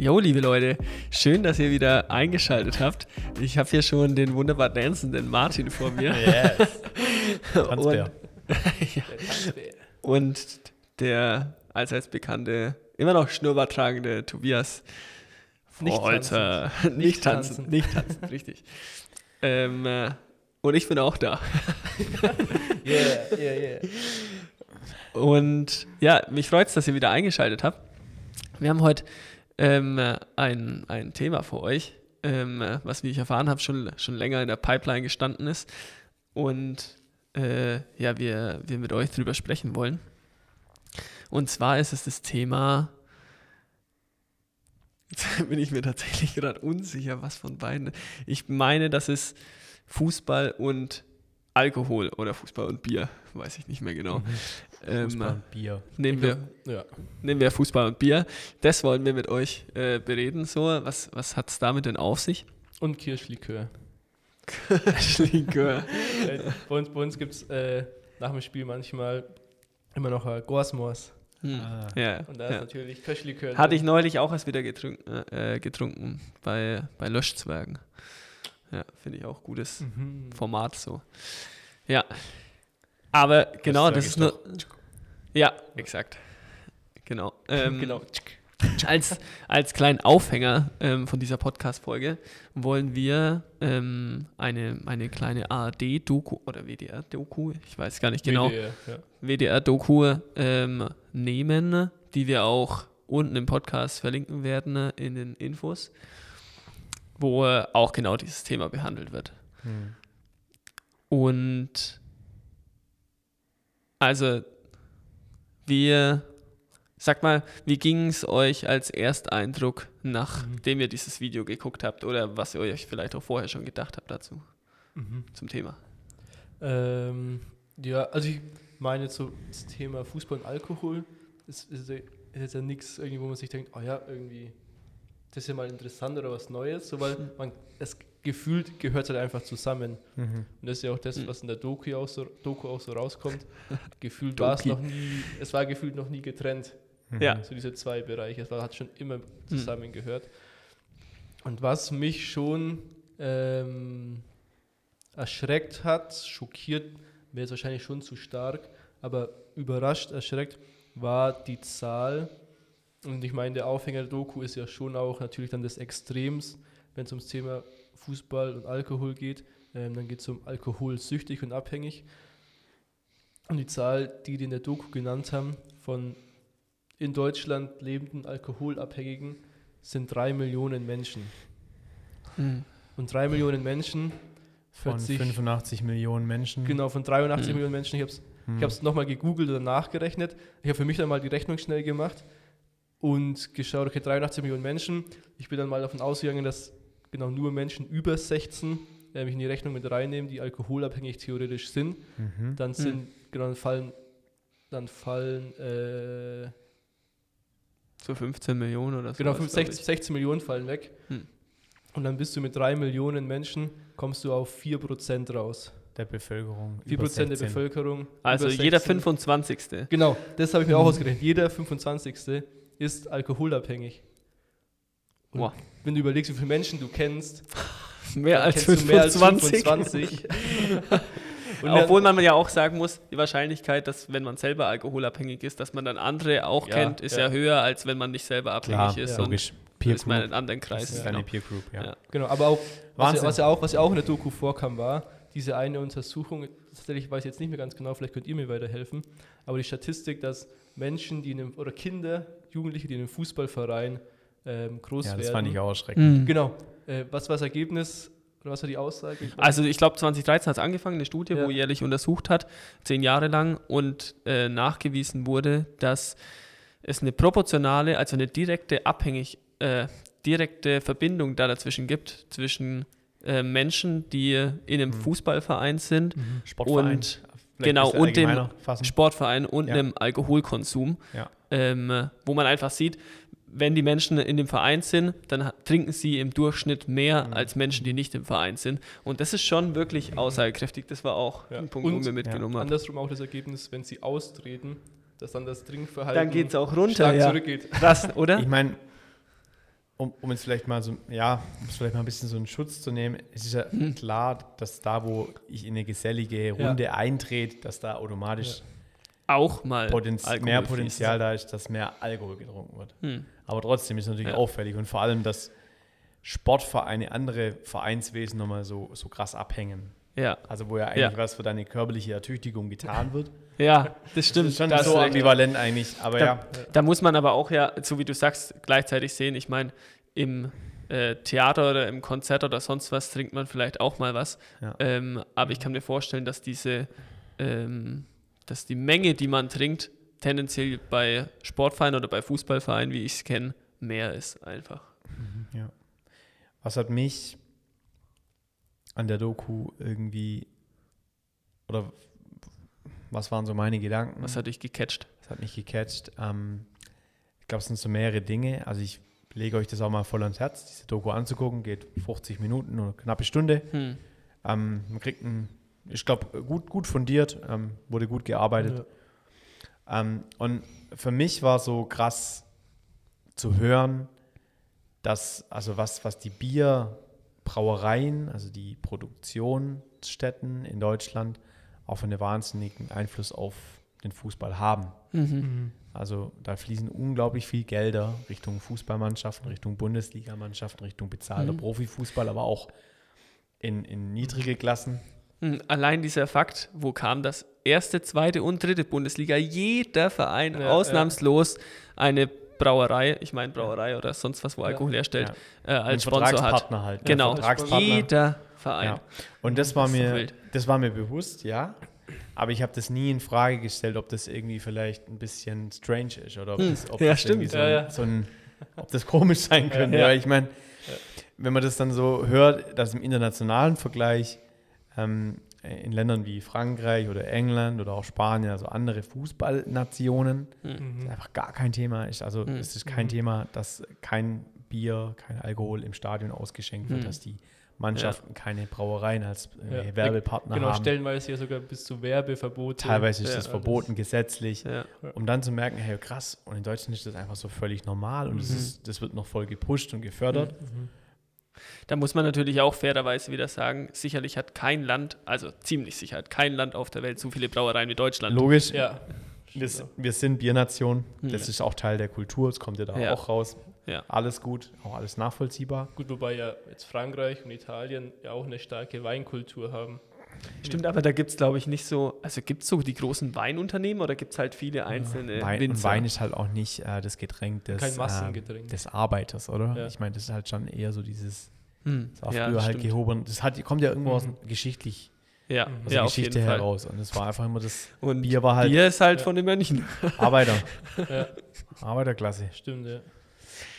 Jo, liebe Leute, schön, dass ihr wieder eingeschaltet habt. Ich habe hier schon den wunderbar dancenden Martin vor mir. Yes. Transfer. Und, und der allseits bekannte, immer noch Schnurrbart tragende Tobias Nicht Vorholzer. tanzend. Nicht Nicht tanzen, tanzen. nicht tanzen, richtig. Ähm, äh, und ich bin auch da. Yeah, yeah, yeah. Und ja, mich freut es, dass ihr wieder eingeschaltet habt. Wir haben heute ähm, äh, ein, ein Thema für euch, ähm, äh, was, wie ich erfahren habe, schon, schon länger in der Pipeline gestanden ist. Und äh, ja, wir, wir mit euch drüber sprechen wollen. Und zwar ist es das Thema. Jetzt bin ich mir tatsächlich gerade unsicher, was von beiden. Ich meine, das ist Fußball und Alkohol oder Fußball und Bier, weiß ich nicht mehr genau. Ähm, Fußball und Bier. nehmen, wir, Ja. nehmen wir Fußball und Bier. Das wollen wir mit euch äh, bereden. So, was, was hat es damit denn auf sich? Und Kirschlikör. Äh, bei uns, bei uns gibt es äh, nach dem Spiel manchmal immer noch äh, Gorsmors. Hm. Ah. Ja, Und da ist ja. natürlich Kirschlikör. Hatte ich neulich auch erst wieder getrunken, äh, getrunken bei, bei Löschzwergen. Ja, finde ich auch gutes Mhm. Format so. Ja. Aber genau, das ist nur. Ja, exakt. Genau. Ähm, Genau. Als, als kleinen Aufhänger ähm, von dieser Podcast-Folge wollen wir ähm, eine, eine kleine ARD-Doku oder WDR-Doku, ich weiß gar nicht genau, WDR, ja. WDR-Doku ähm, nehmen, die wir auch unten im Podcast verlinken werden in den Infos, wo auch genau dieses Thema behandelt wird. Hm. Und also, wir, sag mal, wie ging es euch als Ersteindruck, nachdem ihr dieses Video geguckt habt oder was ihr euch vielleicht auch vorher schon gedacht habt dazu, Mhm. zum Thema? Ähm, ja, also ich meine jetzt so das Thema Fußball und Alkohol, ist, ja- ist jetzt ja nichts irgendwie, wo man sich denkt, oh ja, irgendwie, das ist ja mal interessant oder was Neues, so weil man, es gefühlt gehört halt einfach zusammen. Mhm. Und das ist ja auch das, Mhm. was in der Doku auch so, Doku auch so rauskommt. gefühlt war es noch nie, es war gefühlt noch nie getrennt, Mhm. Ja. so diese zwei Bereiche. War, hat schon immer zusammengehört. Und was mich schon ähm, erschreckt hat, schockiert, wäre jetzt wahrscheinlich schon zu stark, aber überrascht, erschreckt, war die Zahl. Und ich meine, der Aufhänger der Doku ist ja schon auch natürlich dann des Extrems, wenn es ums Thema Fußball und Alkohol geht. Ähm, dann geht es um alkoholsüchtig und abhängig. Und die Zahl, die die in der Doku genannt haben, von in Deutschland lebenden Alkoholabhängigen, sind drei Millionen Menschen. Hm. Und drei Millionen Menschen, Von 40, 85 Millionen Menschen. genau, von 83 Hm. Millionen Menschen. Ich habe es Hm. ich habe es nochmal gegoogelt oder nachgerechnet. Ich habe für mich dann mal die Rechnung schnell gemacht und geschaut, okay, 83 Millionen Menschen. Ich bin dann mal davon ausgegangen, dass genau nur Menschen über 16 äh, mich in die Rechnung mit reinnehmen, die alkoholabhängig theoretisch sind. Mhm. Dann sind, genau, dann fallen, dann fallen, äh, So 15 Millionen oder so. genau, 5, 16, 16 Millionen fallen weg. Hm. Und dann bist du mit 3 Millionen Menschen, kommst du auf 4% raus. Der Bevölkerung. 4% über der 16. Bevölkerung. Also über jeder 16. 25. Genau, das habe ich mir auch ausgerechnet. Jeder 25. ist alkoholabhängig. Und Boah. wenn du überlegst, wie viele Menschen du kennst, Mehr als kennst du mehr als 25. 25. Und Obwohl man ja auch sagen muss, die Wahrscheinlichkeit, dass wenn man selber alkoholabhängig ist, dass man dann andere auch Ja, kennt, ist ja. ja. höher, als wenn man nicht selber abhängig Klar, ist. ja. Und logisch. Peer ist man in anderen Das Kreis. ist genau. eine Peer Group, ja. Ja. genau, aber auch was, was, ja auch, was ja auch in der Doku vorkam, war diese eine Untersuchung, tatsächlich weiß ich jetzt nicht mehr ganz genau, vielleicht könnt ihr mir weiterhelfen, aber die Statistik, dass Menschen, die in einem, oder Kinder, Jugendliche, die in einem Fußballverein ähm, groß Ja, werden. das fand ich auch erschreckend. Mhm. Genau. Äh, was war das Ergebnis oder was war die Aussage? Ich Also ich glaube 2013 hat es angefangen, eine Studie, Ja. wo jährlich untersucht hat, zehn Jahre lang und äh, nachgewiesen wurde, dass es eine proportionale, also eine direkte abhängig, äh, direkte Verbindung da dazwischen gibt, zwischen äh, Menschen, die in einem Mhm. Fußballverein sind, Sportverein. Und- Vielleicht genau, und dem fassen. Sportverein und Ja. einem Alkoholkonsum, Ja. ähm, wo man einfach sieht, wenn die Menschen in dem Verein sind, dann trinken sie im Durchschnitt mehr Mhm. als Menschen, die nicht im Verein sind. Und das ist schon wirklich aussagekräftig. Das war auch Ja. ein Punkt, wo Und wir mitgenommen haben. Andersrum auch das Ergebnis, wenn sie austreten, dass dann das Trinkverhalten Dann geht es auch runter. stark Ja. zurückgeht. Krass, oder? Ich meine, um, um jetzt vielleicht mal so, ja, um vielleicht mal ein bisschen so einen Schutz zu nehmen, es ist ja Hm. klar, dass da, wo ich in eine gesellige Runde eintrete, dass da automatisch auch mal Potenz mehr. Potenzial da ist, dass mehr Alkohol getrunken wird. Hm. Aber trotzdem ist natürlich Ja. auffällig und vor allem, dass Sportvereine andere Vereinswesen nochmal so, so krass abhängen. Ja, Also wo ja eigentlich Ja. was für deine körperliche Ertüchtigung getan wird. ja, das stimmt. Das ist schon Da hast so recht. ambivalent eigentlich, aber Da- ja. Da muss man aber auch ja, so wie du sagst, gleichzeitig sehen. Ich meine, im äh, Theater oder im Konzert oder sonst was trinkt man vielleicht auch mal was. Ja. Ähm, aber ich kann mir vorstellen, dass diese, ähm, dass die Menge, die man trinkt, tendenziell bei Sportvereinen oder bei Fußballvereinen, wie ich es kenne, mehr ist einfach. Ja. Was hat mich an der Doku irgendwie oder was waren so meine Gedanken? Was hat dich gecatcht? Das hat mich gecatcht. Ähm, ich glaube, es sind so mehrere Dinge. Also ich lege euch das auch mal voll ans Herz, diese Doku anzugucken. Geht 50 Minuten oder knappe Stunde. Hm. Ähm, man kriegt ein, ich glaube, gut, gut fundiert, ähm, wurde gut gearbeitet. Ähm, und für mich war so krass zu hören, dass, also was, was die Bierbrauereien, also die Produktionsstätten in Deutschland, auch einen wahnsinnigen Einfluss auf den Fußball haben. Mhm. Mhm. Also da fließen unglaublich viel Gelder Richtung Fußballmannschaften, Richtung Bundesligamannschaften, Richtung bezahlter Mhm. Profifußball, aber auch in, in niedrige Klassen. Hm, Allein dieser Fakt, wo kam das erste, zweite und dritte Bundesliga, jeder Verein Ja, ausnahmslos eine Brauerei, ich meine Brauerei oder sonst was, wo Ja. Alkohol herstellt, Ja. äh, als Sponsor hat. Vertragspartner halt. Genau, Vertragspartner. jeder Verein. Ja. Und das war Das mir, wild. das war mir bewusst, ja. Aber ich habe das nie in Frage gestellt, ob das irgendwie vielleicht ein bisschen strange ist oder ob Hm. das, ob Ja, das stimmt. So, Ja, ein, ja. so ein, ob das komisch sein könnte. Ja. Ja. Ich meine, wenn man das dann so hört, dass im internationalen Vergleich ähm, in Ländern wie Frankreich oder England oder auch Spanien, also andere Fußballnationen, Mhm. das einfach gar kein Thema ist. Also Hm. es ist kein Mhm. Thema, dass kein Bier, kein Alkohol im Stadion ausgeschenkt wird, Hm. dass die Mannschaften keine Brauereien als äh, Ja. Werbepartner Genau, haben. stellenweise ja sogar bis zu Werbeverbote. Teilweise ist Ja, das alles. verboten gesetzlich, Ja. um dann zu merken, hey krass, und in Deutschland ist das einfach so völlig normal und das, Mhm. ist, das wird noch voll gepusht und gefördert. Mhm. Da muss man natürlich auch fairerweise wieder sagen, sicherlich hat kein Land, also ziemlich sicher hat kein Land auf der Welt so viele Brauereien wie Deutschland. Logisch, Ja. wir, wir sind Biernation, Mhm. das ist auch Teil der Kultur, es kommt ja da Ja. auch raus. Ja. Alles gut, auch alles nachvollziehbar. Gut, wobei ja jetzt Frankreich und Italien ja auch eine starke Weinkultur haben. Stimmt, aber da gibt es, glaube ich, nicht so, also gibt es so die großen Weinunternehmen oder gibt es halt viele einzelne Wein, und Winzer? Wein ist halt auch nicht äh, das Getränk des, Kein Massengetränk. des Arbeiters, oder? Ja. Ich meine, das ist halt schon eher so dieses, Hm, das war ja, früher halt stimmt. gehoben. Das hat, kommt ja irgendwo aus Mhm. geschichtlich, Ja, aus ja der Geschichte Fall. heraus. Und es war einfach immer das Und Bier war halt Bier ist halt Ja. von den Mönchen. Arbeiter, Ja, Arbeiterklasse. stimmt, ja.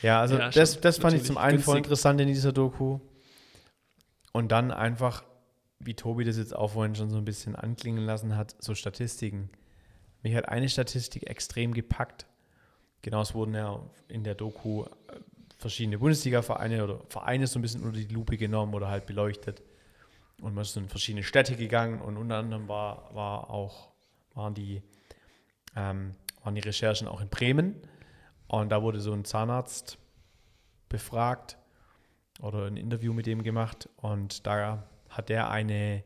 Ja, also Ja, das, das fand ich zum einen voll interessant in dieser Doku. Und dann einfach, wie Tobi das jetzt auch vorhin schon so ein bisschen anklingen lassen hat, so Statistiken. Mich hat eine Statistik extrem gepackt. Genau, es wurden ja in der Doku äh, verschiedene Bundesliga-Vereine oder Vereine so ein bisschen unter die Lupe genommen oder halt beleuchtet. Und man ist in verschiedene Städte gegangen und unter anderem war, war auch, waren die, ähm, waren die Recherchen auch in Bremen. Und da wurde so ein Zahnarzt befragt oder ein Interview mit dem gemacht. Und da hat der eine,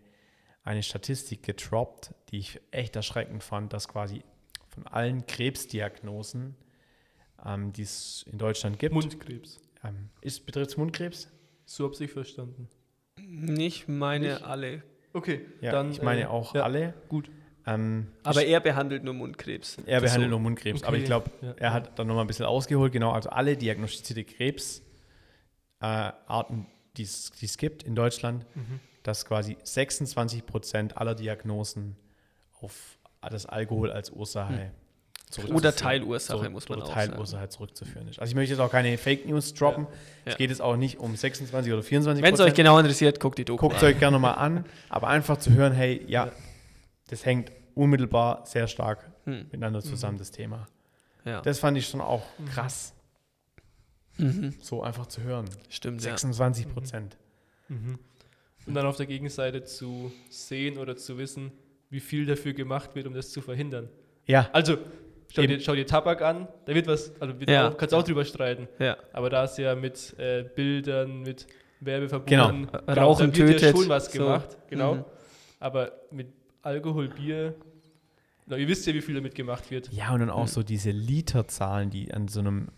eine Statistik getroppt, die ich echt erschreckend fand, dass quasi von allen Krebsdiagnosen, ähm, die es in Deutschland gibt, Mundkrebs. ähm, ist, betrifft es Mundkrebs? So habe ich verstanden. Nicht meine Nicht? alle. Okay, Ja, dann. ich meine äh, auch ja, alle. Gut. Ähm, Aber er behandelt nur Mundkrebs. er Das behandelt so. nur Mundkrebs. Okay, Aber ich glaube, ja. er hat dann nochmal ein bisschen ausgeholt. Genau, also alle diagnostizierte Krebsarten, äh, Arten, die es die es gibt in Deutschland, Mhm. Dass quasi 26 Prozent aller Diagnosen auf das Alkohol als Ursache zurückzuführen- Oder Teilursache, zurück- muss man oder auch Teilursache zurückzuführen ist. Also ich möchte jetzt auch keine Fake News droppen. Es Ja. geht jetzt auch nicht um 26 oder 24 Wenn es euch genau interessiert, guckt die Doku Guckt es an. euch gerne mal an, aber einfach zu hören, hey, ja, das hängt unmittelbar sehr stark Hm, miteinander zusammen, das Thema. ja. Das fand ich schon auch krass. Mhm. So einfach zu hören. Stimmt, ja. 26 Prozent. Mhm. Und dann auf der Gegenseite zu sehen oder zu wissen, wie viel dafür gemacht wird, um das zu verhindern. Ja, Also, schau Eben. dir, schau dir Tabak an, da wird was, also wird Ja. auch, kannst du auch drüber streiten. Ja. Aber da ist ja mit äh, Bildern, mit Werbeverboten, Genau. Rauchen da wird ja tötet, schon was so. gemacht, genau. Mhm. Aber mit Alkohol, Bier, na, ihr wisst ja, wie viel damit gemacht wird. ja, und dann auch Mhm. so diese Literzahlen, die an so einem,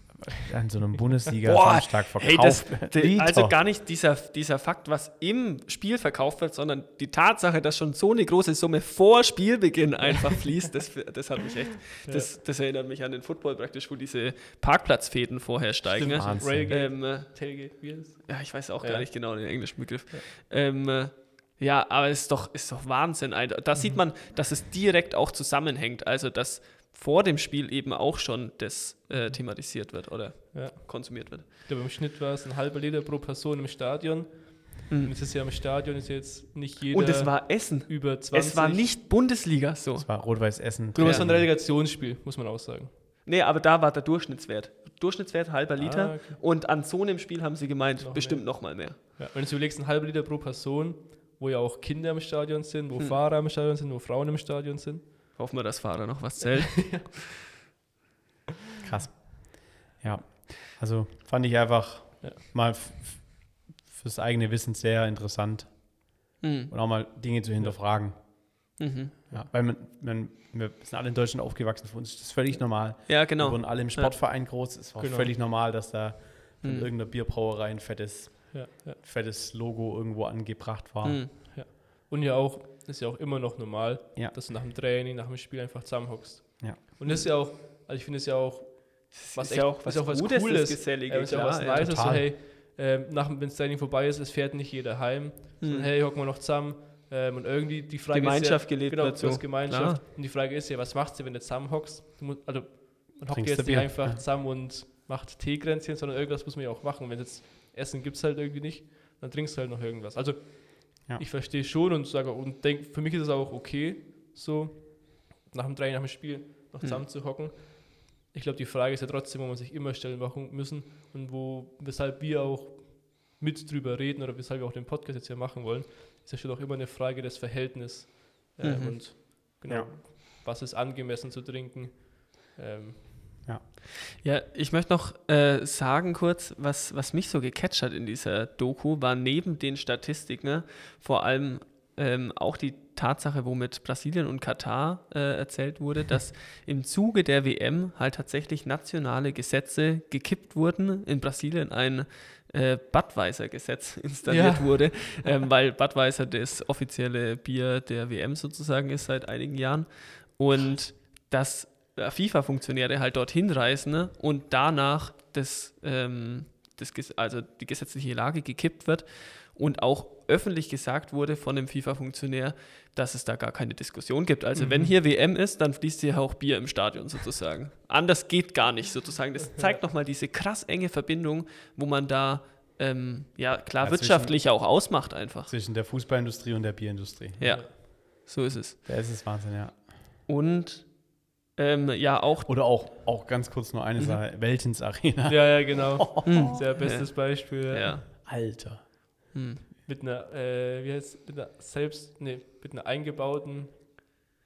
an so einem Bundesliga-Samstag Hey, das, verkauft de, also gar nicht dieser, dieser Fakt, was im Spiel verkauft wird, sondern die Tatsache, dass schon so eine große Summe vor Spielbeginn einfach fließt, das, das hat mich echt, das, das erinnert mich an den Football praktisch, wo diese Parkplatzfäden vorher steigen. Stimmt. ne? Railgate, Ähm, äh, Tailgate, wie ist ja, ich weiß auch Ja. gar nicht genau den englischen Begriff. Ähm, äh, ja, aber es ist doch, ist doch Wahnsinn. Da sieht man, dass es direkt auch zusammenhängt. Also, dass vor dem Spiel eben auch schon das äh, thematisiert wird oder Ja. konsumiert wird. Ich glaube, im Schnitt war es ein halber Liter pro Person im Stadion. Und es ist ja im Stadion ist jetzt nicht jeder Und es war Essen. über 20. Es war nicht Bundesliga so. Das war Rot-Weiß Essen. Du hast ein. Relegationsspiel, muss man auch sagen. Nee, aber da war der Durchschnittswert. Durchschnittswert halber Liter. Ah, okay. Und an so einem Spiel haben sie gemeint, Noch bestimmt mehr. noch mal mehr. Ja, wenn du überlegst, ein halber Liter pro Person, wo ja auch Kinder im Stadion sind, wo Hm. Fahrer im Stadion sind, wo Frauen im Stadion sind. Hoffen wir, dass Fahrer noch was zählt. Krass. Ja, also fand ich einfach Ja. mal fürs eigene Wissen sehr interessant Mhm. und auch mal Dinge zu hinterfragen. Mhm. Ja, weil man, man, wir sind alle in Deutschland aufgewachsen, für uns ist das völlig normal. Ja, Wir genau. wurden alle im Sportverein groß. Es war Genau. völlig normal, dass da von Mhm. irgendeiner Bierbrauerei ein fettes, Ja, ja. fettes Logo irgendwo angebracht war. Mhm. Und ja auch, ist ja auch immer noch normal, Ja. dass du nach dem Training, nach dem Spiel einfach zusammenhockst. Ja. Und das ist ja auch, also ich finde es ja auch, was ist ja auch ist was, auch was Gutes, Cooles. das Gesellige. äh, ist ja auch was klar, Nices, so hey, ähm, nach, wenn das Training vorbei ist, es fährt nicht jeder heim, sondern Mhm. hey, hocken wir noch zusammen. Ähm, und irgendwie die Frage Gemeinschaft ist ja, gelebt genau, hast so. Gemeinschaft. Und die Frage ist ja, was machst du, wenn du zusammenhockst? Du also, man hockt jetzt nicht einfach ja. zusammen und macht Teekränzchen, sondern irgendwas muss man ja auch machen. Wenn jetzt Essen gibt es halt irgendwie nicht, dann trinkst du halt noch irgendwas. Also Ja. ich verstehe schon und sage und denk, für mich ist es auch okay, so nach dem Training, nach dem Spiel noch Hm. zusammen zu hocken. Ich glaube, die Frage ist ja trotzdem, wo man sich immer stellen machen müssen und wo, weshalb wir auch mit drüber reden oder weshalb wir auch den Podcast jetzt hier machen wollen, ist ja schon auch immer eine Frage des Verhältnisses ähm, Mhm. und genau, Ja. was ist angemessen zu trinken. Ähm, Ja, ich möchte noch äh, sagen kurz, was, was mich so gecatcht hat in dieser Doku, war neben den Statistiken vor allem ähm, auch die Tatsache, wo mit Brasilien und Katar äh, erzählt wurde, dass im Zuge der WM halt tatsächlich nationale Gesetze gekippt wurden. In Brasilien ein äh, Budweiser-Gesetz installiert Ja. wurde, ähm, weil Budweiser das offizielle Bier der WM sozusagen ist seit einigen Jahren. Und dass äh, FIFA-Funktionäre halt dorthin reisen ne, und danach das, ähm, das, also die gesetzliche Lage gekippt wird und auch öffentlich gesagt wurde von dem FIFA-Funktionär, dass es da gar keine Diskussion gibt. Also wenn Mhm. hier WM ist, dann fließt hier auch Bier im Stadion sozusagen. Anders geht gar nicht sozusagen. Das zeigt nochmal diese krass enge Verbindung, wo man da ähm, ja klar Ja, wirtschaftlich auch ausmacht einfach. Zwischen der Fußballindustrie und der Bierindustrie. Ja, so ist es. Da ist es Wahnsinn, ja. Und ähm, ja auch Oder auch, auch ganz kurz nur eine Mhm. Sache, Weltins Arena. ja, ja, genau. Hm. Sehr bestes Beispiel. Ja. ja. Alter. Hm. Mit einer, äh, wie heißt mit einer selbst, nee, mit einer eingebauten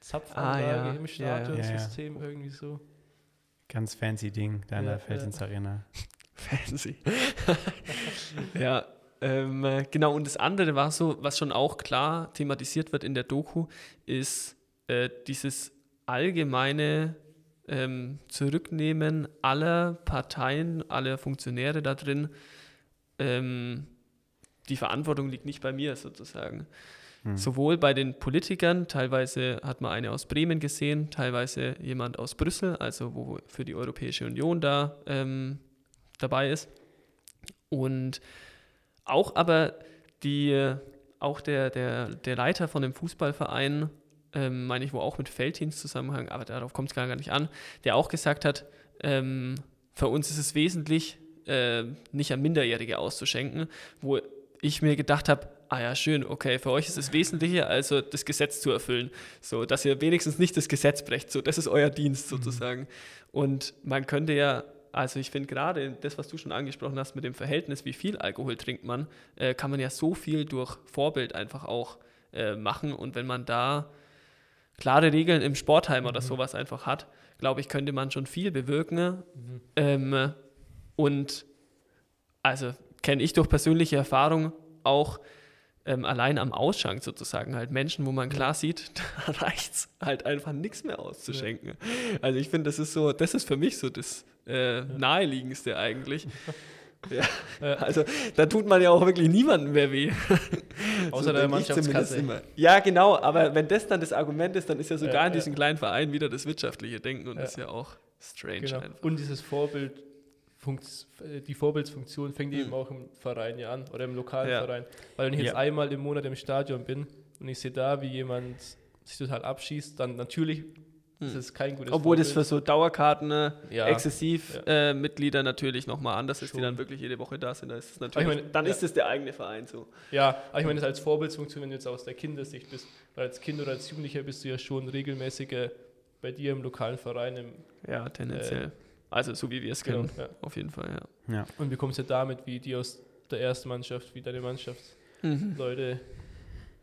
Zapfanlage Ah, ja. im Ja, ja. Stadionsystem irgendwie so. Ganz fancy Ding da in Ja, der Veltins Arena. Fancy. ja, ähm, äh, genau. Und das andere war so, was schon auch klar thematisiert wird in der Doku, ist äh, dieses allgemeine ähm, Zurücknehmen aller Parteien, aller Funktionäre da drin. Ähm, die Verantwortung liegt nicht bei mir sozusagen. Hm. Sowohl bei den Politikern, teilweise hat man eine aus Bremen gesehen, teilweise jemand aus Brüssel, also wo für die Europäische Union da ähm, dabei ist. Und auch aber die, auch der, der, der Leiter von dem Fußballverein, ähm, meine ich, wo auch mit Felddienst zusammenhang, aber darauf kommt es gar nicht an, der auch gesagt hat, ähm, für uns ist es wesentlich, äh, nicht an Minderjährige auszuschenken, wo ich mir gedacht habe, ah ja, schön, okay, für euch ist es wesentlicher, also das Gesetz zu erfüllen, so, dass ihr wenigstens nicht das Gesetz brecht, so, das ist euer Dienst sozusagen. Und man könnte ja also ich finde gerade das, was du schon angesprochen hast mit dem Verhältnis, wie viel Alkohol trinkt man, äh, kann man ja so viel durch Vorbild einfach auch äh, machen. Und wenn man da klare Regeln im Sportheim oder sowas einfach hat, glaube ich, könnte man schon viel bewirken. Ähm, und also kenne ich durch persönliche Erfahrung auch ähm, allein am Ausschank sozusagen halt Menschen, wo man klar sieht, da reicht es halt einfach nichts mehr auszuschenken. Also ich finde, das ist so, das ist für mich so das äh, naheliegendste eigentlich. Ja, also da tut man ja auch wirklich niemandem mehr weh. Außer denk der Mannschaftskasse. immer. Ja, genau, aber wenn das dann das Argument ist, dann ist ja sogar Ja, in diesem kleinen Verein wieder das wirtschaftliche Denken und das ist ja auch strange Genau. einfach. Und dieses Vorbild, die Vorbildsfunktion fängt Mhm. eben auch im Verein ja an oder im lokalen. Verein. Weil wenn ich jetzt einmal im Monat im Stadion bin und ich sehe da, wie jemand sich total abschießt, dann natürlich ist es kein gutes Mhm. Obwohl das für Vorbild. so Dauerkarten äh, Ja. exzessiv äh, Mitglieder natürlich nochmal anders ist, die dann wirklich jede Woche da sind. Da ist natürlich, meine, dann ja. ist es der eigene Verein so. Ja, aber ich meine, das als Vorbildsfunktion, wenn du jetzt aus der Kindersicht bist, weil als Kind oder als Jugendlicher bist du ja schon regelmäßig äh, bei dir im lokalen Verein im, Ja, tendenziell. also so wie wir es Äh, genau, kennen, ja. auf jeden Fall, ja. Ja. und bekommst ja damit, wie die aus der ersten Mannschaft, wie deine Mannschaftsleute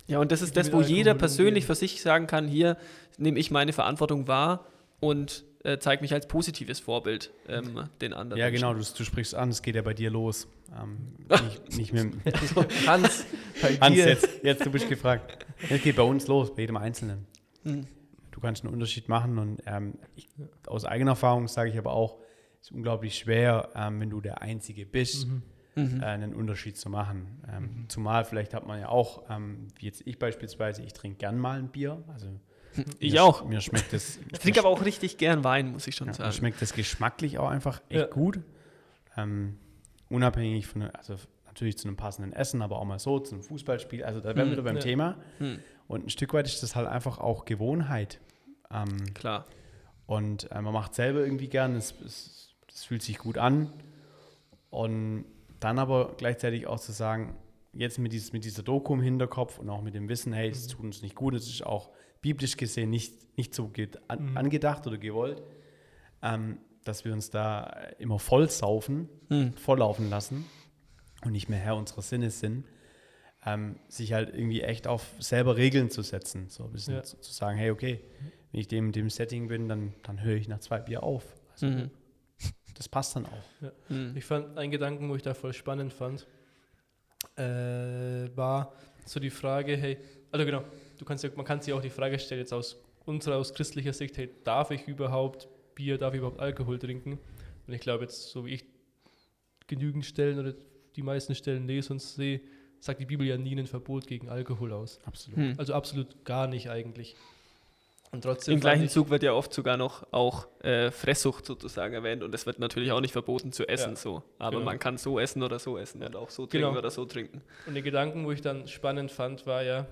Ja, und das ist das, wo jeder persönlich für sich sagen kann, hier nehme ich meine Verantwortung wahr und äh, zeige mich als positives Vorbild ähm, den anderen. Ja, genau, du, du sprichst an, es geht ja bei dir los. Ähm, nicht, nicht mit Hans, bei Hans, dir. jetzt, jetzt, du bist gefragt. Es geht bei uns los, bei jedem Einzelnen. Mhm. Du kannst einen Unterschied machen und ähm, ich, aus eigener Erfahrung sage ich aber auch, es ist unglaublich schwer, ähm, wenn du der Einzige bist, Mhm. Äh, einen Unterschied zu machen. Ähm, Zumal vielleicht hat man ja auch, ähm, wie jetzt ich beispielsweise, ich trinke gern mal ein Bier. Also Ich mir, auch. Mir schmeckt das. Ich trinke aber auch richtig gern Wein, muss ich schon Ja, mir sagen. schmeckt das geschmacklich auch einfach echt Ja. gut. Ähm, unabhängig von, also natürlich zu einem passenden Essen, aber auch mal so, zu einem Fußballspiel. Also da wären wir Hm, wieder beim ja. Thema. Hm, Und ein Stück weit ist das halt einfach auch Gewohnheit. Ähm, klar. und äh, man macht selber irgendwie gern, es, es, es fühlt sich gut an. Und dann aber gleichzeitig auch zu sagen, jetzt mit, dieses, mit dieser Doku im Hinterkopf und auch mit dem Wissen, hey, es tut uns nicht gut, es ist auch biblisch gesehen nicht, nicht so an, Mhm. angedacht oder gewollt, ähm, dass wir uns da immer voll saufen, Hm. volllaufen lassen und nicht mehr Herr unserer Sinne sind, ähm, sich halt irgendwie echt auf selber Regeln zu setzen. So ein bisschen Ja. zu, zu sagen, hey, okay, wenn ich dem, dem Setting bin, dann, dann höre ich nach zwei Bier auf. Also, Mhm. Das passt dann auch. Hm. Ich fand einen Gedanken, wo ich da voll spannend fand, äh, war so die Frage, hey, also genau, du kannst ja, man kann sich auch die Frage stellen, jetzt aus unserer, aus christlicher Sicht, hey, darf ich überhaupt Bier, darf ich überhaupt Alkohol trinken? Und ich glaube jetzt, so wie ich genügend Stellen oder die meisten Stellen lese und sehe, sagt die Bibel ja nie ein Verbot gegen Alkohol aus. Absolut. Hm. Also absolut gar nicht eigentlich. Und trotzdem Im gleichen ich- Zug wird ja oft sogar noch auch äh, Fresssucht sozusagen erwähnt und es wird natürlich auch nicht verboten zu essen Ja, so. Aber genau. man kann so essen oder so essen und auch so trinken Genau. oder so trinken. Und der Gedanken, wo ich dann spannend fand, war ja,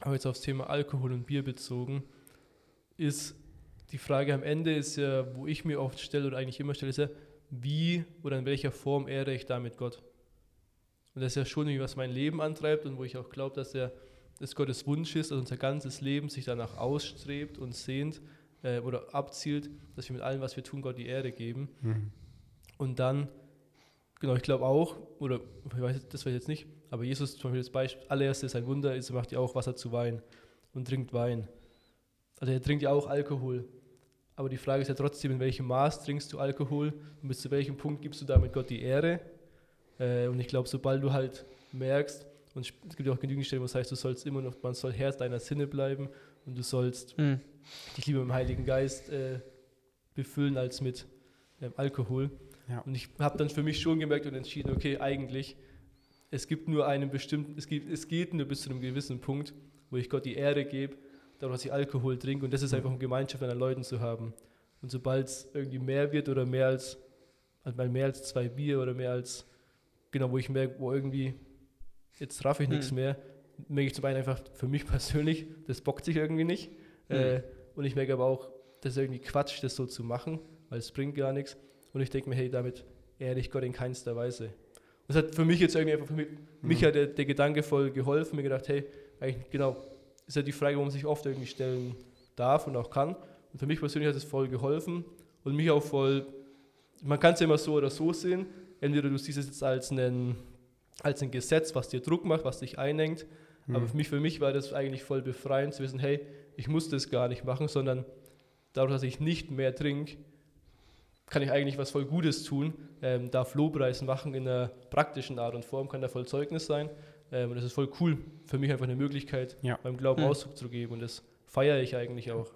aber jetzt aufs Thema Alkohol und Bier bezogen, ist die Frage am Ende ist ja, wo ich mir oft stelle oder eigentlich immer stelle, ist ja, wie oder in welcher Form ehre ich damit Gott? Und das ist ja schon irgendwie, was mein Leben antreibt und wo ich auch glaube, dass er dass Gottes Wunsch ist, dass unser ganzes Leben sich danach ausstrebt und sehnt äh, oder abzielt, dass wir mit allem, was wir tun, Gott die Ehre geben. Mhm. Und dann, genau, ich glaube auch, oder ich weiß, das weiß ich jetzt nicht, aber Jesus zum Beispiel das Beispiel, allererstes ein Wunder ist, er macht ja auch Wasser zu Wein und trinkt Wein. Also er trinkt ja auch Alkohol. Aber die Frage ist ja trotzdem, in welchem Maß trinkst du Alkohol und bis zu welchem Punkt gibst du damit Gott die Ehre? Äh, und ich glaube, sobald du halt merkst, und es gibt ja auch genügend Stellen, wo es heißt, du sollst immer noch, man soll Herr deiner Sinne bleiben und du sollst Hm. dich lieber mit dem Heiligen Geist äh, befüllen als mit ähm, Alkohol. Ja. Und ich habe dann für mich schon gemerkt und entschieden, okay, eigentlich, es gibt nur einen bestimmten, es, gibt, es geht nur bis zu einem gewissen Punkt, wo ich Gott die Ehre gebe, dadurch, dass ich Alkohol trinke und das ist einfach um Gemeinschaft mit anderen Leuten zu haben. Und sobald es irgendwie mehr wird oder mehr als, also mal mehr als zwei Bier oder mehr als, genau, wo ich merke, wo irgendwie, jetzt traf ich nichts Hm. mehr, merke ich zum einen einfach für mich persönlich, das bockt sich irgendwie nicht. Hm. Äh, und ich merke aber auch, das ist irgendwie Quatsch, das so zu machen, weil es bringt gar nichts. Und ich denke mir, hey, damit ehre ich Gott in keinster Weise. Und das hat für mich jetzt irgendwie einfach, für mich, mich hat der, der Gedanke voll geholfen, mir gedacht, hey, eigentlich genau, ist ja die Frage, wo man sich oft irgendwie stellen darf und auch kann. Und für mich persönlich hat es voll geholfen und mich auch voll man kann es ja immer so oder so sehen. Entweder du siehst es jetzt als ein, als ein Gesetz, was dir Druck macht, was dich einengt. Mhm. Aber für mich, für mich war das eigentlich voll befreiend zu wissen, hey, ich muss das gar nicht machen, sondern dadurch, dass ich nicht mehr trinke, kann ich eigentlich was voll Gutes tun, ähm, darf Lobpreis machen in einer praktischen Art und Form, kann da voll Zeugnis sein. Ähm, und das ist voll cool. Für mich einfach eine Möglichkeit, Ja. beim Glauben Hm. Ausdruck zu geben. Und das feiere ich eigentlich auch.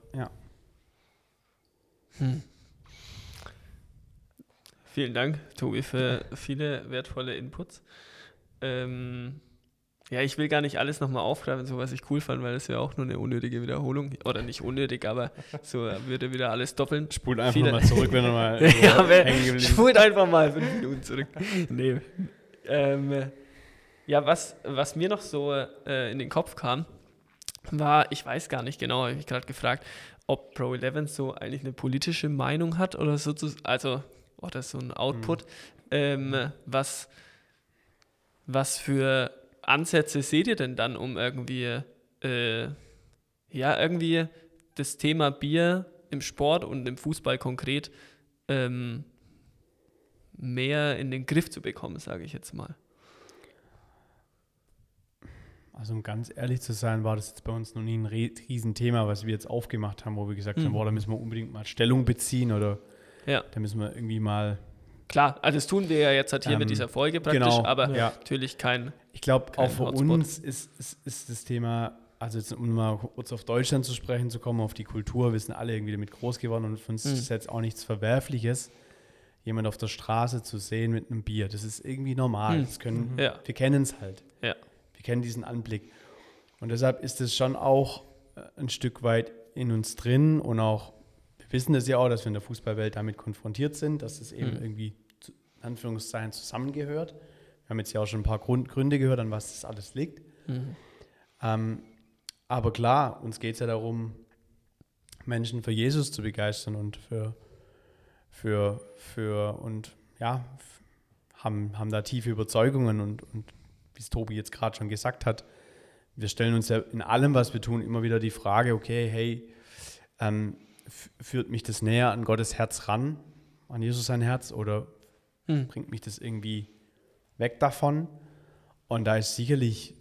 Hm. Vielen Dank, Tobi, für viele wertvolle Inputs. Ähm, ja, ich will gar nicht alles nochmal aufgreifen, so was ich cool fand, weil das ja auch nur eine unnötige Wiederholung. Oder nicht unnötig, aber so würde wieder alles doppeln. Spult einfach Viele- nochmal zurück, wenn er mal ja, hängen geblieben spult einfach mal fünf Minuten zurück. Nee. Ähm, ja, was, was mir noch so äh, in den Kopf kam, war, ich weiß gar nicht genau, habe ich gerade gefragt, ob Pro 11 so eigentlich eine politische Meinung hat oder so, zu, also, oder so ein Output. Ähm, was, was für Ansätze seht ihr denn dann, um irgendwie, äh, ja, irgendwie das Thema Bier im Sport und im Fußball konkret ähm, mehr in den Griff zu bekommen, sage ich jetzt mal. Also um ganz ehrlich zu sein, war das jetzt bei uns noch nie ein Riesenthema, was wir jetzt aufgemacht haben, wo wir gesagt haben, Mhm. boah, da müssen wir unbedingt mal Stellung beziehen oder Ja. da müssen wir irgendwie mal, Klar, also das tun wir ja jetzt halt hier Ähm, mit dieser Folge praktisch, genau, aber ja. natürlich kein, Ich glaube, auch für Hotspot. uns ist, ist, ist das Thema, also jetzt, um mal kurz auf Deutschland zu sprechen zu kommen, auf die Kultur, wir sind alle irgendwie damit groß geworden und für uns Mhm. ist jetzt auch nichts Verwerfliches, jemand auf der Straße zu sehen mit einem Bier. Das ist irgendwie normal. Mhm. Das können, Ja. Wir kennen es halt. Ja. Wir kennen diesen Anblick. Und deshalb ist es schon auch äh, ein Stück weit in uns drin und auch, wir wissen das ja auch, dass wir in der Fußballwelt damit konfrontiert sind, dass es eben Mhm. irgendwie Anführungszeichen zusammengehört. Wir haben jetzt ja auch schon ein paar Grund, Gründe gehört, an was das alles liegt. Mhm. Ähm, aber klar, uns geht es ja darum, Menschen für Jesus zu begeistern und für, für, für und ja, haben, haben da tiefe Überzeugungen und, und wie es Tobi jetzt gerade schon gesagt hat, wir stellen uns ja in allem, was wir tun, immer wieder die Frage, okay, hey, ähm, führt mich das näher an Gottes Herz ran, an Jesus sein Herz oder Mhm. bringt mich das irgendwie weg davon? Und da ist sicherlich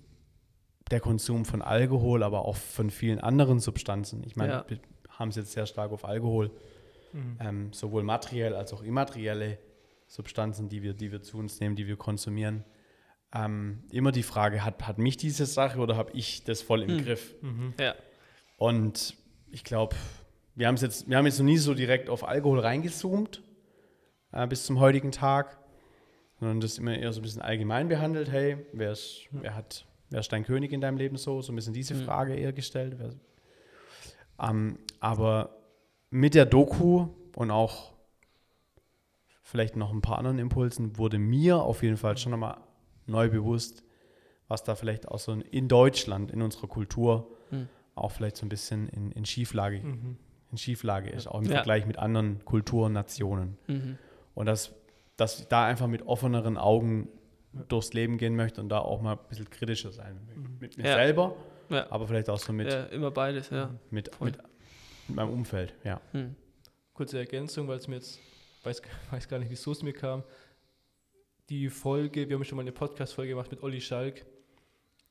der Konsum von Alkohol, aber auch von vielen anderen Substanzen. Ich meine, Ja. wir haben es jetzt sehr stark auf Alkohol, Mhm. ähm, sowohl materiell als auch immaterielle Substanzen, die wir, die wir zu uns nehmen, die wir konsumieren. Ähm, immer die Frage, hat, hat mich diese Sache oder habe ich das voll im Hm. Griff? Mhm. Ja. Und ich glaube, wir haben es jetzt, wir haben jetzt noch nie so direkt auf Alkohol reingezoomt äh, bis zum heutigen Tag, sondern das immer eher so ein bisschen allgemein behandelt. Hey, wer ist, wer hat, wer ist dein König in deinem Leben so? So ein bisschen diese Mhm. Frage eher gestellt. Ähm, aber mit der Doku und auch vielleicht noch ein paar anderen Impulsen wurde mir auf jeden Fall schon nochmal neu bewusst, was da vielleicht auch so in Deutschland, in unserer Kultur, Mhm. auch vielleicht so ein bisschen in, in Schieflage, Mhm. in Schieflage ist, auch im Ja. Vergleich mit anderen Kulturen, Nationen. Mhm. Und dass, dass ich da einfach mit offeneren Augen durchs Leben gehen möchte und da auch mal ein bisschen kritischer sein. Mit mir Ja. selber, Ja. aber vielleicht auch so mit, ja, immer beides, ja. mit, mit, mit meinem Umfeld. Ja. Mhm. Kurze Ergänzung, weil es mir jetzt, weiß, weiß gar nicht, wieso es mir kam. Die Folge, wir haben schon mal eine Podcast-Folge gemacht mit Olli Schalk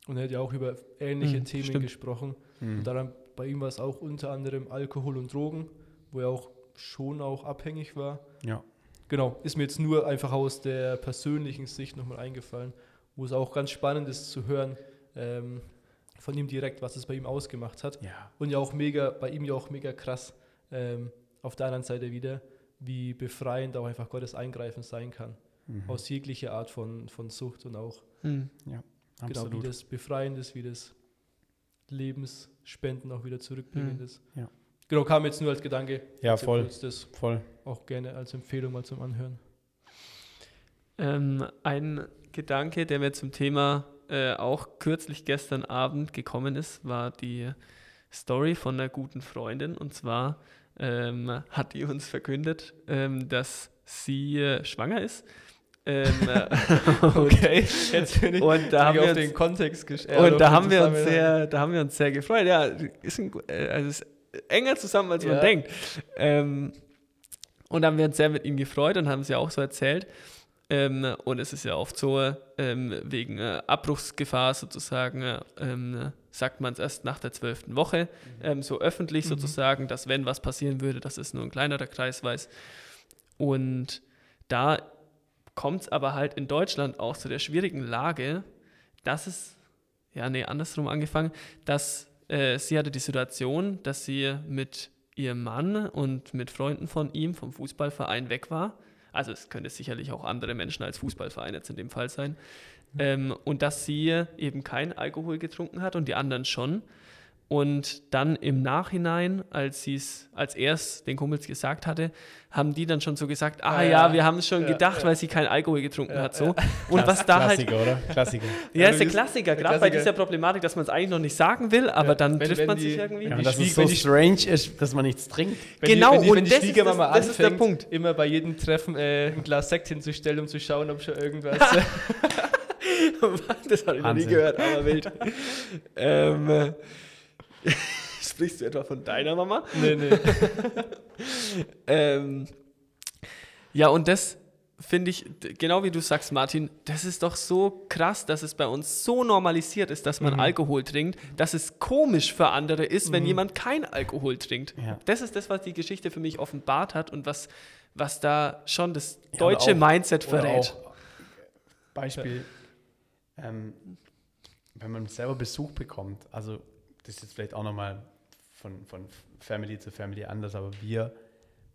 und er hat ja auch über ähnliche Mhm, Themen stimmt. gesprochen. Mhm. Und daran, bei ihm war es auch unter anderem Alkohol und Drogen, wo er auch schon auch abhängig war. Ja. Genau, ist mir jetzt nur einfach aus der persönlichen Sicht nochmal eingefallen, wo es auch ganz spannend ist zu hören ähm, von ihm direkt, was es bei ihm ausgemacht hat. ja. Und ja auch mega, bei ihm ja auch mega krass ähm, auf der anderen Seite wieder, wie befreiend auch einfach Gottes Eingreifen sein kann. Mhm. Aus jeglicher Art von, von Sucht und auch Mhm. genau, Absolut. wie das befreiend ist, wie das Lebensspenden auch wieder zurückbringend Mhm. ist. Ja. Genau, kam jetzt nur als Gedanke. Ja, als voll. Das Voll. auch gerne als Empfehlung mal zum Anhören. Ähm, ein Gedanke, der mir zum Thema äh, auch kürzlich gestern Abend gekommen ist, war die Story von einer guten Freundin. Und zwar ähm, hat die uns verkündet, ähm, dass sie äh, schwanger ist. Ähm, äh, Okay, jetzt bin ich, Und da bin haben ich wir auf uns- den Kontext äh, Und auf da haben, wir uns sehr, da haben wir uns sehr gefreut. Ja, ist, ein, äh, also ist enger zusammen, als man Ja. denkt. Ähm, Und haben wir uns sehr mit ihm gefreut und haben es ja auch so erzählt. Ähm, und es ist ja oft so, ähm, wegen äh, Abbruchsgefahr sozusagen, äh, ähm, sagt man es erst nach der zwölften Woche, ähm, so öffentlich Mhm. sozusagen, dass wenn was passieren würde, dass es nur ein kleinerer Kreis weiß. Und da kommt es aber halt in Deutschland auch zu der schwierigen Lage, dass es, ja, nee, andersrum angefangen, dass äh, sie hatte die Situation, dass sie mit ihrem Mann und mit Freunden von ihm vom Fußballverein weg war. Also es könnte sicherlich auch andere Menschen als Fußballverein jetzt in dem Fall sein. Ähm, und dass sie eben kein Alkohol getrunken hat und die anderen schon. Und dann im Nachhinein, als sie es als erst den Kumpels gesagt hatte, haben die dann schon so gesagt, ah ja, ja. wir haben es schon Ja, gedacht, ja. weil sie kein Alkohol getrunken Ja, hat. So. Und was da halt Klassiker, oder? Klassiker. ja, ist der Klassiker, gerade bei dieser Problematik, dass man es eigentlich noch nicht sagen will, aber Ja, dann wenn- trifft wenn man die- sich irgendwie. wenn Ja, dass es so wenn die- strange ist, dass man nichts trinkt. Wenn Genau, die, wenn die, wenn und die das ist das- das ist der anfängt, Punkt. immer bei jedem Treffen äh, ein Glas Sekt hinzustellen, um zu schauen, ob schon irgendwas. das habe ich noch nie gehört, aber wild. ähm, äh, sprichst du etwa von deiner Mama? nee, nee. Ähm, ja, und das finde ich, genau wie du sagst, Martin, das ist doch so krass, dass es bei uns so normalisiert ist, dass man Mhm. Alkohol trinkt, dass es komisch für andere ist, wenn jemand kein Alkohol trinkt. Ja. Das ist das, was die Geschichte für mich offenbart hat und was, was da schon das Ja, deutsche oder auch- Mindset verrät. auch, Beispiel, ähm, wenn man selber Besuch bekommt, also das ist jetzt vielleicht auch nochmal von, von Family zu Family anders, aber wir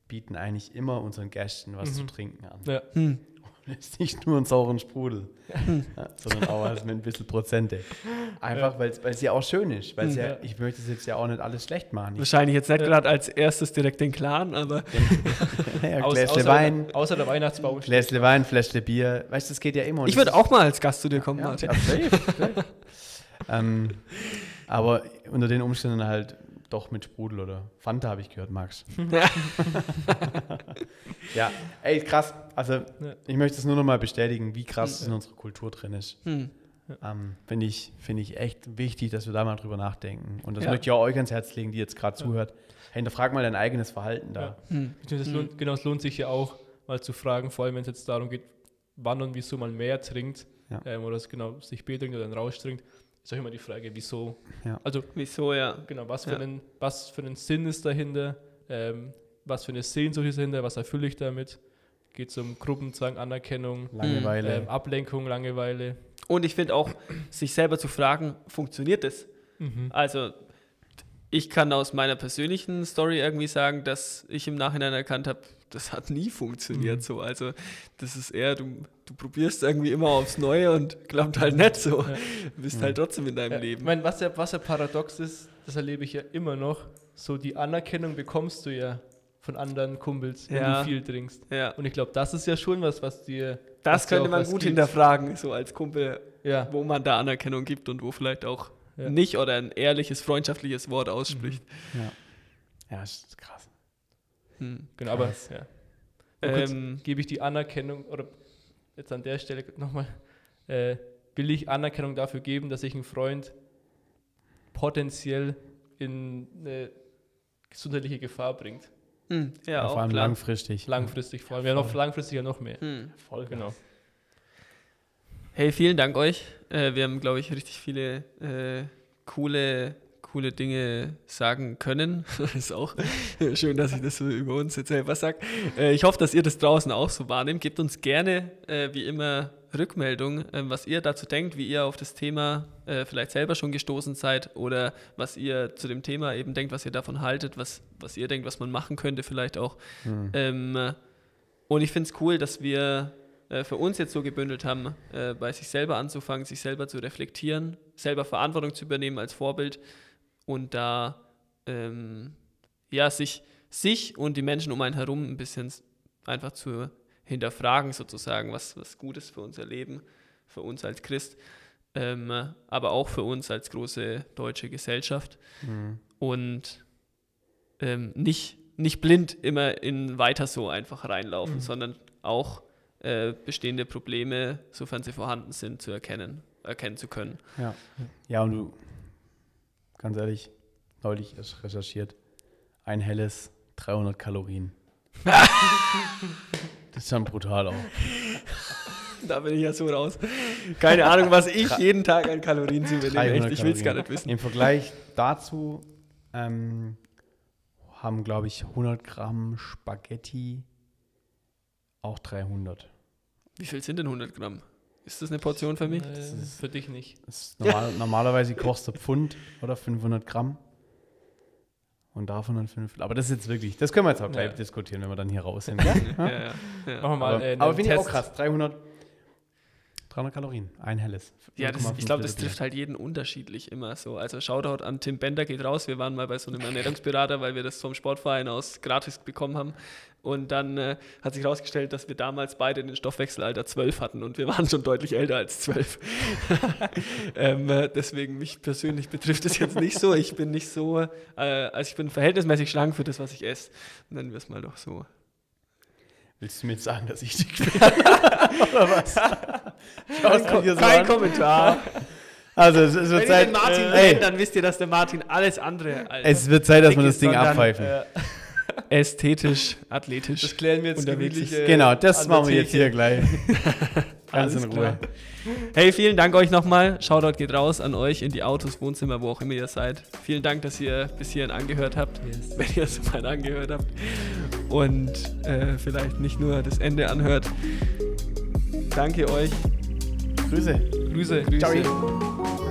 bieten eigentlich immer unseren Gästen was zu Mhm. trinken an. Ja. Hm. Und es ist nicht nur einen sauren Sprudel, ja, sondern auch was mit ein bisschen Prozente. Einfach, weil es ja auch schön ist. Weil Mhm. ja, ich möchte es jetzt ja auch nicht alles schlecht machen. Ich, Wahrscheinlich jetzt nicht gerade als erstes direkt den Clan, aber ja, Aus- Gläsle außer, Wein, außer der Weihnachtsbaum. Gläsle Wein, Fläschle Bier. Weißt du, das geht ja immer. Und ich würde ist- auch mal als Gast zu dir kommen, Ja, Martin. ja, safe, safe. ähm, aber unter den Umständen halt doch mit Sprudel oder Fanta habe ich gehört, Max. ja, ey, krass. Also Ja. ich möchte es nur noch mal bestätigen, wie krass es in unserer Kultur drin ist. Hm. Ähm, Finde ich, find ich echt wichtig, dass wir da mal drüber nachdenken. Und das Ja. möchte ich auch euch ans Herz legen, die jetzt gerade zuhört. Hey, hinterfrag mal dein eigenes Verhalten da. Ja. Hm. Es lohnt, genau, es lohnt sich ja auch, mal zu fragen, vor allem wenn es jetzt darum geht, wann und wieso man mehr trinkt Ja. ähm, oder es genau sich Bier trinkt oder einen Rausch trinkt, ist auch immer die Frage, wieso. Ja. Also Wieso, ja. genau, was für, Ja. einen, was für einen Sinn ist dahinter, ähm, was für eine Sehnsucht ist dahinter, was erfülle ich damit. Geht es um Gruppenzwang, Anerkennung, Langeweile. ähm, Ablenkung, Langeweile. Und ich finde auch, sich selber zu fragen, funktioniert das? Mhm. Also, ich kann aus meiner persönlichen Story irgendwie sagen, dass ich im Nachhinein erkannt habe, das hat nie funktioniert Mhm. so. Also, das ist eher, du, du probierst irgendwie immer aufs Neue und klappt halt nicht so. Ja. Bist Mhm. halt trotzdem in deinem Ja, Leben. Ich meine, was ja, was ja paradox ist, das erlebe ich ja immer noch, so die Anerkennung bekommst du ja von anderen Kumpels, wenn Ja. du viel trinkst. ja, Und ich glaube, das ist ja schon was, was dir. das was könnte man gut gibt. hinterfragen, so als Kumpel, Ja. wo man da Anerkennung gibt und wo vielleicht auch Ja. nicht oder ein ehrliches, freundschaftliches Wort ausspricht. ja. ja, das ist krass. Hm. Genau, aber Krass. ja. Nur kurz Ähm, gebe ich die Anerkennung, oder jetzt an der Stelle nochmal, äh, will ich Anerkennung dafür geben, dass ich einen Freund potenziell in eine gesundheitliche Gefahr bringt. hm, ja, Ja, auch vor allem klar. langfristig. Langfristig vor allem. Ja, noch langfristig ja noch mehr. Hm. Voll Genau. Hey, vielen Dank euch. Äh, wir haben, glaube ich, richtig viele äh, coole, coole Dinge sagen können. ist auch schön, dass ich das so über uns jetzt selber sage. Äh, ich hoffe, dass ihr das draußen auch so wahrnehmt. Gebt uns gerne, äh, wie immer, Rückmeldung, äh, was ihr dazu denkt, wie ihr auf das Thema äh, vielleicht selber schon gestoßen seid oder was ihr zu dem Thema eben denkt, was ihr davon haltet, was, was ihr denkt, was man machen könnte vielleicht auch. Hm. Ähm, und ich finde es cool, dass wir äh, für uns jetzt so gebündelt haben, äh, bei sich selber anzufangen, sich selber zu reflektieren, selber Verantwortung zu übernehmen als Vorbild und da ähm, ja, sich, sich und die Menschen um einen herum ein bisschen einfach zu hinterfragen, sozusagen, was, was gut ist für unser Leben, für uns als Christ, ähm, aber auch für uns als große deutsche Gesellschaft Hm. und ähm, nicht, nicht blind immer in weiter so einfach reinlaufen, Mhm. sondern auch äh, bestehende Probleme, sofern sie vorhanden sind, zu erkennen, erkennen zu können. Ja. ja, und du, ganz ehrlich, neulich erst recherchiert, ein helles 300 Kalorien. Das ist dann brutal auch. Da bin ich ja so raus. Keine Ahnung, was ich jeden Tag an Kalorien zu mir nehme. Echt, 300 ich will es gar nicht wissen. Im Vergleich dazu ähm, haben, glaube ich, 100 Gramm Spaghetti auch 300. Wie viel sind denn 100 Gramm? Ist das eine Portion für mich? Ist- für dich nicht. Normal, Normalerweise kostet Pfund oder 500 Gramm. Und davon dann 5. Aber das ist jetzt wirklich, das können wir jetzt auch gleich Ja. diskutieren, wenn wir dann hier raus sind. Ja, ja, ja. Machen wir mal aber äh, aber finde ich auch krass. 300, 300 Kalorien. Ein helles. Ja, das, 0,5 ich glaube, das trifft halt jeden unterschiedlich immer so. Also Shoutout an Tim Bender geht raus. Wir waren mal bei so einem Ernährungsberater, weil wir das vom Sportverein aus gratis bekommen haben. Und dann äh, hat sich herausgestellt, dass wir damals beide den Stoffwechselalter 12 hatten und wir waren schon deutlich älter als 12. ähm, äh, deswegen mich persönlich betrifft es jetzt nicht so. Ich bin nicht so, äh, also ich bin verhältnismäßig schlank für das, was ich esse. Nennen wir es mal doch so. Willst du mir jetzt sagen, dass ich dick bin? Oder was? Du hier so Kein? Kommentar. Also es, es wird Wenn ihr Zeit, den Martin äh, kennt, ey, dann wisst ihr, dass der Martin alles andere als es wird Zeit, dass wir das Ding abpfeifen. äh, ästhetisch, athletisch. Das klären wir jetzt Unterwegs gemütlich, äh, genau, das machen wir jetzt hier gleich. Ganz Alles in klar. Ruhe. Hey, vielen Dank euch nochmal. Shoutout geht raus an euch in die Autos, Wohnzimmer, wo auch immer ihr seid. Vielen Dank, dass ihr bis hierhin angehört habt, Yes. wenn ihr es so weit angehört habt. Und äh, vielleicht nicht nur das Ende anhört. Danke euch. Grüße. Grüße. Grüße. Ciao.